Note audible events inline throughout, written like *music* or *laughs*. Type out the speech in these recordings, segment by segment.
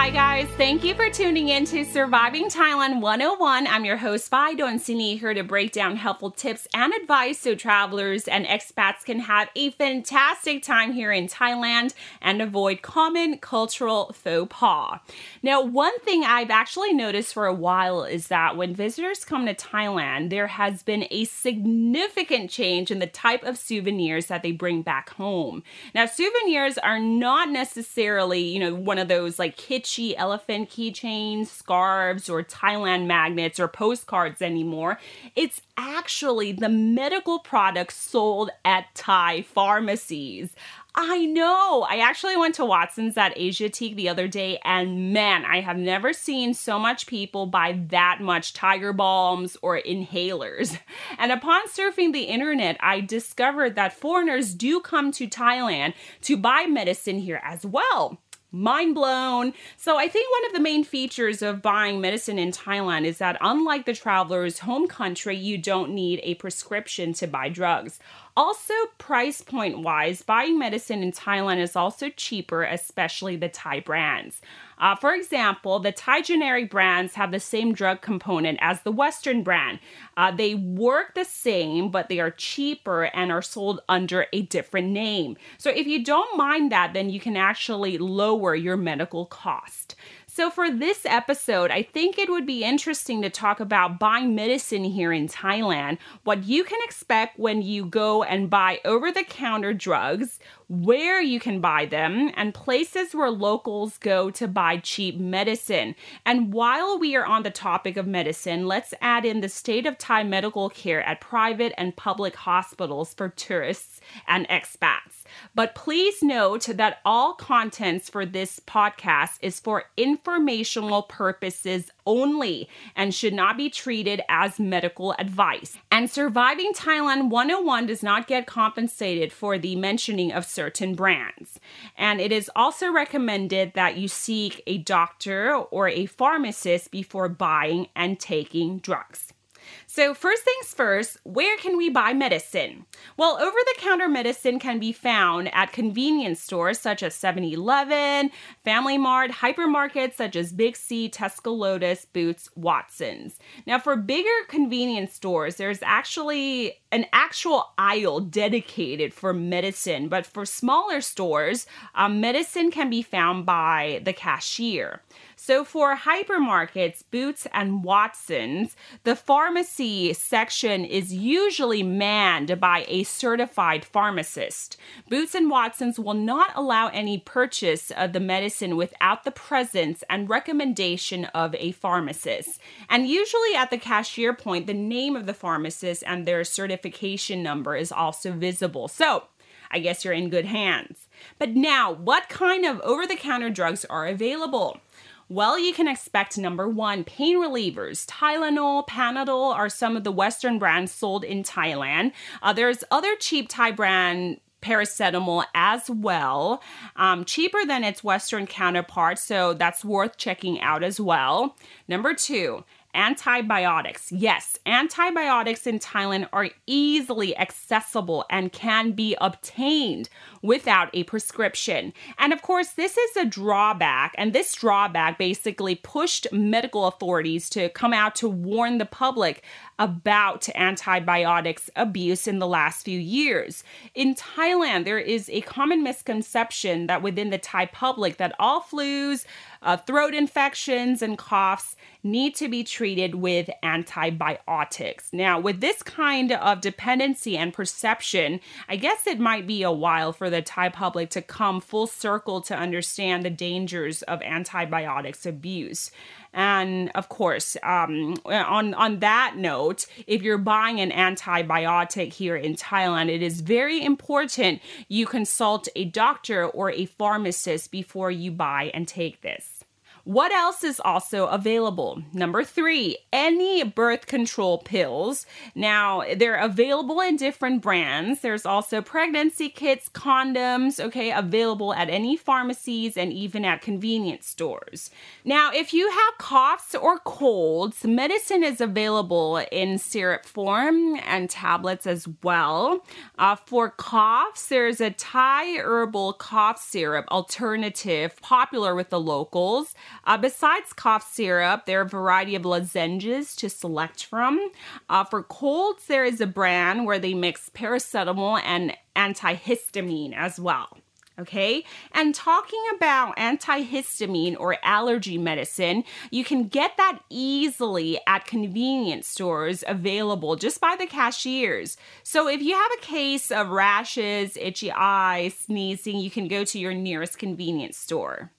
Hi, guys. Thank you for tuning in to Surviving Thailand 101. I'm your host, Bai Sini, here to break down helpful tips and advice so travelers and expats can have a fantastic time here in Thailand and avoid common cultural faux pas. Now, one thing I've actually noticed for a while is that when visitors come to Thailand, there has been a significant change in the type of souvenirs that they bring back home. Now, souvenirs are not necessarily, you know, one of those like kitchen kitschy elephant keychains, scarves, or Thailand magnets or postcards anymore. It's actually the medical products sold at Thai pharmacies. I know. I actually went to Watson's at Asiatique the other day, and man, I have never seen so much people buy that much tiger balms or inhalers. *laughs* And upon surfing the internet, I discovered that foreigners do come to Thailand to buy medicine here as well mind blown. So, I think one of the main features of buying medicine in Thailand is that, unlike the traveler's home country, you don't need a prescription to buy drugs. Also, price point wise, buying medicine in Thailand is also cheaper, especially the Thai brands. Uh, for example, the Thai generic brands have the same drug component as the Western brand. Uh, they work the same, but they are cheaper and are sold under a different name. So, if you don't mind that, then you can actually lower your medical cost. So, for this episode, I think it would be interesting to talk about buying medicine here in Thailand, what you can expect when you go and buy over the counter drugs, where you can buy them, and places where locals go to buy cheap medicine. And while we are on the topic of medicine, let's add in the state of Thai medical care at private and public hospitals for tourists and expats. But please note that all contents for this podcast is for informational purposes only and should not be treated as medical advice. And Surviving Thailand 101 does not get compensated for the mentioning of certain brands. And it is also recommended that you seek a doctor or a pharmacist before buying and taking drugs. So, first things first, where can we buy medicine? Well, over the counter medicine can be found at convenience stores such as 7 Eleven, Family Mart, hypermarkets such as Big C, Tesco Lotus, Boots, Watson's. Now, for bigger convenience stores, there's actually an actual aisle dedicated for medicine, but for smaller stores, um, medicine can be found by the cashier. So for hypermarkets, Boots and Watsons, the pharmacy section is usually manned by a certified pharmacist. Boots and Watsons will not allow any purchase of the medicine without the presence and recommendation of a pharmacist. And usually at the cashier point, the name of the pharmacist and their certification number is also visible. So, I guess you're in good hands. But now, what kind of over the counter drugs are available? Well, you can expect number one, pain relievers. Tylenol, Panadol are some of the Western brands sold in Thailand. Uh, there's other cheap Thai brand paracetamol as well, um, cheaper than its Western counterpart, so that's worth checking out as well. Number two, Antibiotics. Yes, antibiotics in Thailand are easily accessible and can be obtained without a prescription. And of course, this is a drawback, and this drawback basically pushed medical authorities to come out to warn the public about antibiotics abuse in the last few years. In Thailand, there is a common misconception that within the Thai public that all flus, uh, throat infections, and coughs need to be treated with antibiotics. Now, with this kind of dependency and perception, I guess it might be a while for the Thai public to come full circle to understand the dangers of antibiotics abuse. And of course, um, on on that note, if you're buying an antibiotic here in Thailand, it is very important you consult a doctor or a pharmacist before you buy and take this. What else is also available? Number three, any birth control pills. Now, they're available in different brands. There's also pregnancy kits, condoms, okay, available at any pharmacies and even at convenience stores. Now, if you have coughs or colds, medicine is available in syrup form and tablets as well. Uh, for coughs, there's a Thai herbal cough syrup alternative popular with the locals. Uh, besides cough syrup, there are a variety of lozenges to select from. Uh, for colds, there is a brand where they mix paracetamol and antihistamine as well. Okay, and talking about antihistamine or allergy medicine, you can get that easily at convenience stores available just by the cashiers. So if you have a case of rashes, itchy eyes, sneezing, you can go to your nearest convenience store.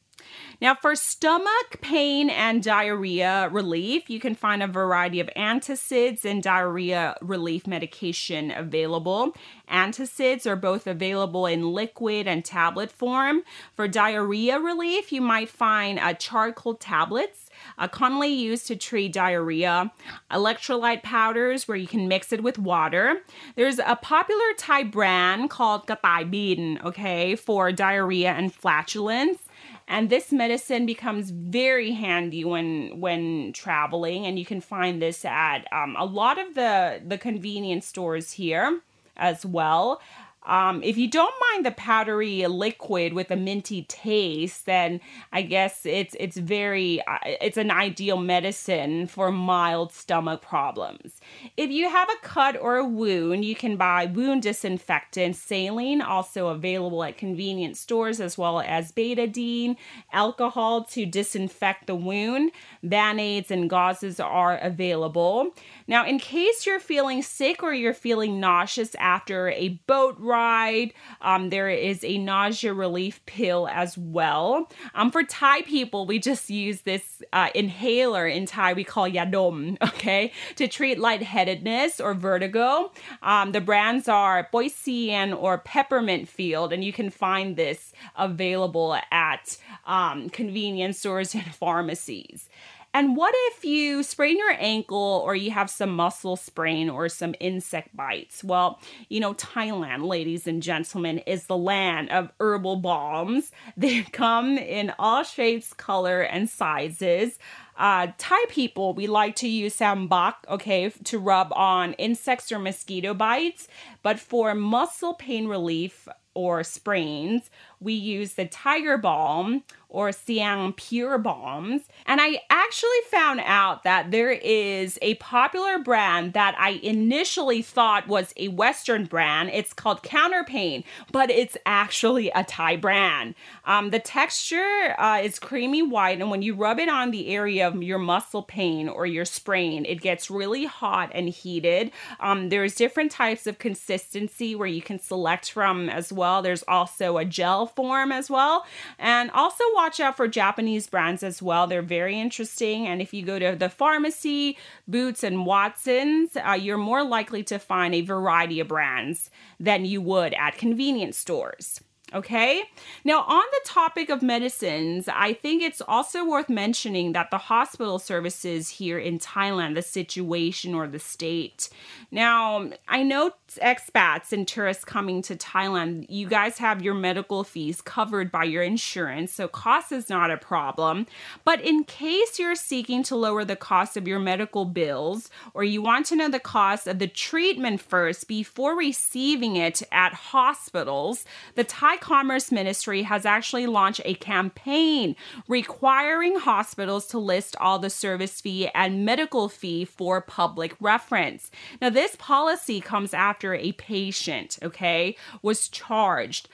Now, for stomach pain and diarrhea relief, you can find a variety of antacids and diarrhea relief medication available. Antacids are both available in liquid and tablet form. For diarrhea relief, you might find uh, charcoal tablets, uh, commonly used to treat diarrhea, electrolyte powders where you can mix it with water. There's a popular Thai brand called Katai Bin, okay, for diarrhea and flatulence and this medicine becomes very handy when when traveling and you can find this at um, a lot of the the convenience stores here as well um, if you don't mind the powdery liquid with a minty taste, then I guess it's it's very uh, it's an ideal medicine for mild stomach problems. If you have a cut or a wound, you can buy wound disinfectant, saline, also available at convenience stores, as well as betadine, alcohol to disinfect the wound. Band-aids and gauzes are available. Now, in case you're feeling sick or you're feeling nauseous after a boat ride, um, there is a nausea relief pill as well. Um, for Thai people, we just use this uh, inhaler in Thai we call yadom, *laughs* okay, to treat lightheadedness or vertigo. Um, the brands are Poy-Sian or Peppermint Field, and you can find this available at um, convenience stores and *laughs* pharmacies. And what if you sprain your ankle or you have some muscle sprain or some insect bites? Well, you know, Thailand, ladies and gentlemen, is the land of herbal balms. *laughs* They come in all shapes, color, and sizes. Uh, Thai people, we like to use sambak, okay, to rub on insects or mosquito bites. But for muscle pain relief or sprains, we use the Tiger Balm or Siang Pure Balms. And I actually found out that there is a popular brand that I initially thought was a Western brand. It's called Counterpain, but it's actually a Thai brand. Um, the texture uh, is creamy white, and when you rub it on the area of your muscle pain or your sprain, it gets really hot and heated. Um, there's different types of consistency where you can select from as well. There's also a gel form as well. And also watch out for Japanese brands as well. They're very interesting. And if you go to the pharmacy, Boots, and Watson's, uh, you're more likely to find a variety of brands than you would at convenience stores. Okay. Now, on the topic of medicines, I think it's also worth mentioning that the hospital services here in Thailand, the situation or the state. Now, I know expats and tourists coming to Thailand, you guys have your medical fees covered by your insurance, so cost is not a problem. But in case you're seeking to lower the cost of your medical bills or you want to know the cost of the treatment first before receiving it at hospitals, the Thai Commerce Ministry has actually launched a campaign requiring hospitals to list all the service fee and medical fee for public reference. Now, this policy comes after a patient, okay, was charged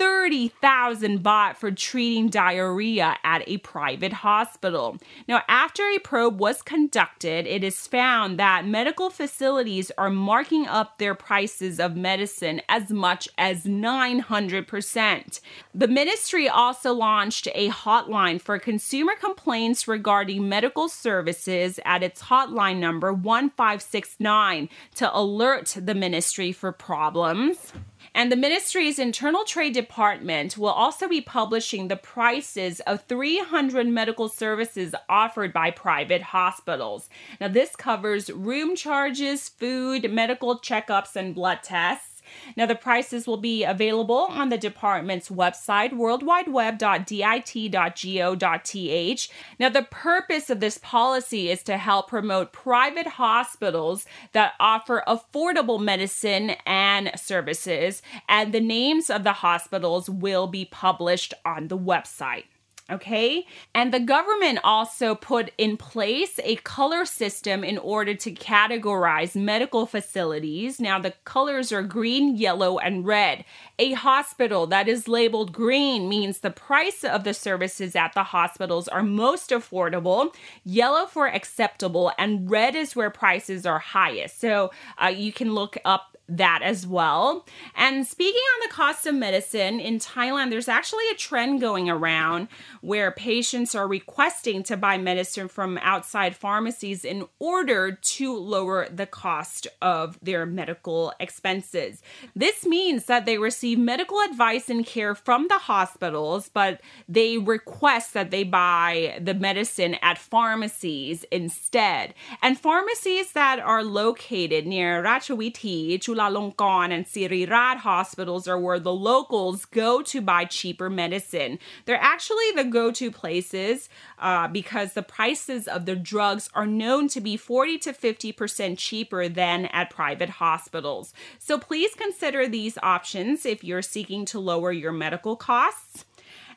30,000 baht for treating diarrhea at a private hospital. Now, after a probe was conducted, it is found that medical facilities are marking up their prices of medicine as much as 900%. The ministry also launched a hotline for consumer complaints regarding medical services at its hotline number 1569 to alert the ministry for problems. And the ministry's internal trade department will also be publishing the prices of 300 medical services offered by private hospitals. Now, this covers room charges, food, medical checkups, and blood tests. Now, the prices will be available on the department's website, worldwideweb.dit.go.th. Now, the purpose of this policy is to help promote private hospitals that offer affordable medicine and services, and the names of the hospitals will be published on the website. Okay. And the government also put in place a color system in order to categorize medical facilities. Now, the colors are green, yellow, and red. A hospital that is labeled green means the price of the services at the hospitals are most affordable, yellow for acceptable, and red is where prices are highest. So uh, you can look up that as well. And speaking on the cost of medicine in Thailand, there's actually a trend going around where patients are requesting to buy medicine from outside pharmacies in order to lower the cost of their medical expenses. This means that they receive medical advice and care from the hospitals, but they request that they buy the medicine at pharmacies instead. And pharmacies that are located near Ratchawithi, Chula Chulalongkorn and Siriraj hospitals are where the locals go to buy cheaper medicine. They're actually the go to places uh, because the prices of the drugs are known to be 40 to 50% cheaper than at private hospitals. So please consider these options if you're seeking to lower your medical costs.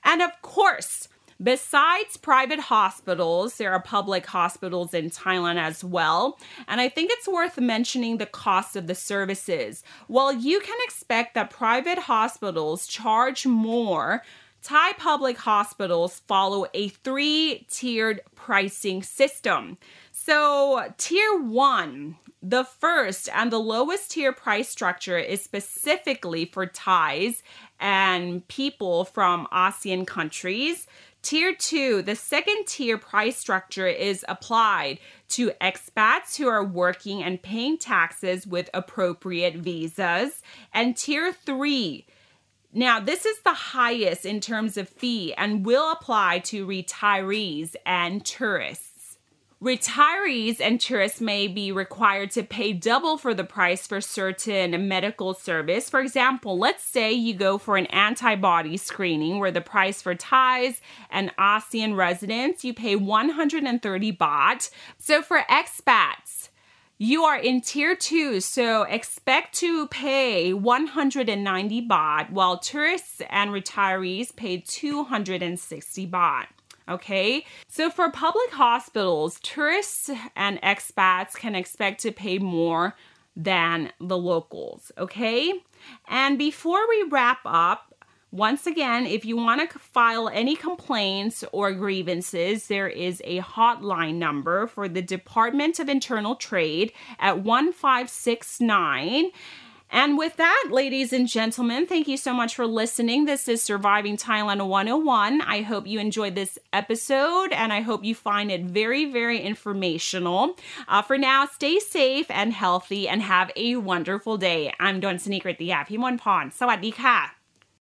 And of course, Besides private hospitals, there are public hospitals in Thailand as well. And I think it's worth mentioning the cost of the services. While you can expect that private hospitals charge more, Thai public hospitals follow a three tiered pricing system. So, tier one, the first and the lowest tier price structure is specifically for Thais and people from ASEAN countries. Tier two, the second tier price structure is applied to expats who are working and paying taxes with appropriate visas. And tier three, now, this is the highest in terms of fee and will apply to retirees and tourists. Retirees and tourists may be required to pay double for the price for certain medical service. For example, let's say you go for an antibody screening where the price for Thais and ASEAN residents, you pay 130 baht. So for expats, you are in tier two, so expect to pay 190 baht, while tourists and retirees pay 260 baht. Okay, so for public hospitals, tourists and expats can expect to pay more than the locals. Okay, and before we wrap up, once again, if you want to file any complaints or grievances, there is a hotline number for the Department of Internal Trade at 1569. And with that, ladies and gentlemen, thank you so much for listening. This is Surviving Thailand 101. I hope you enjoyed this episode and I hope you find it very, very informational. Uh, for now, stay safe and healthy and have a wonderful day. I'm Don Sneaker at the App. Himon Pon. Sawadee ka.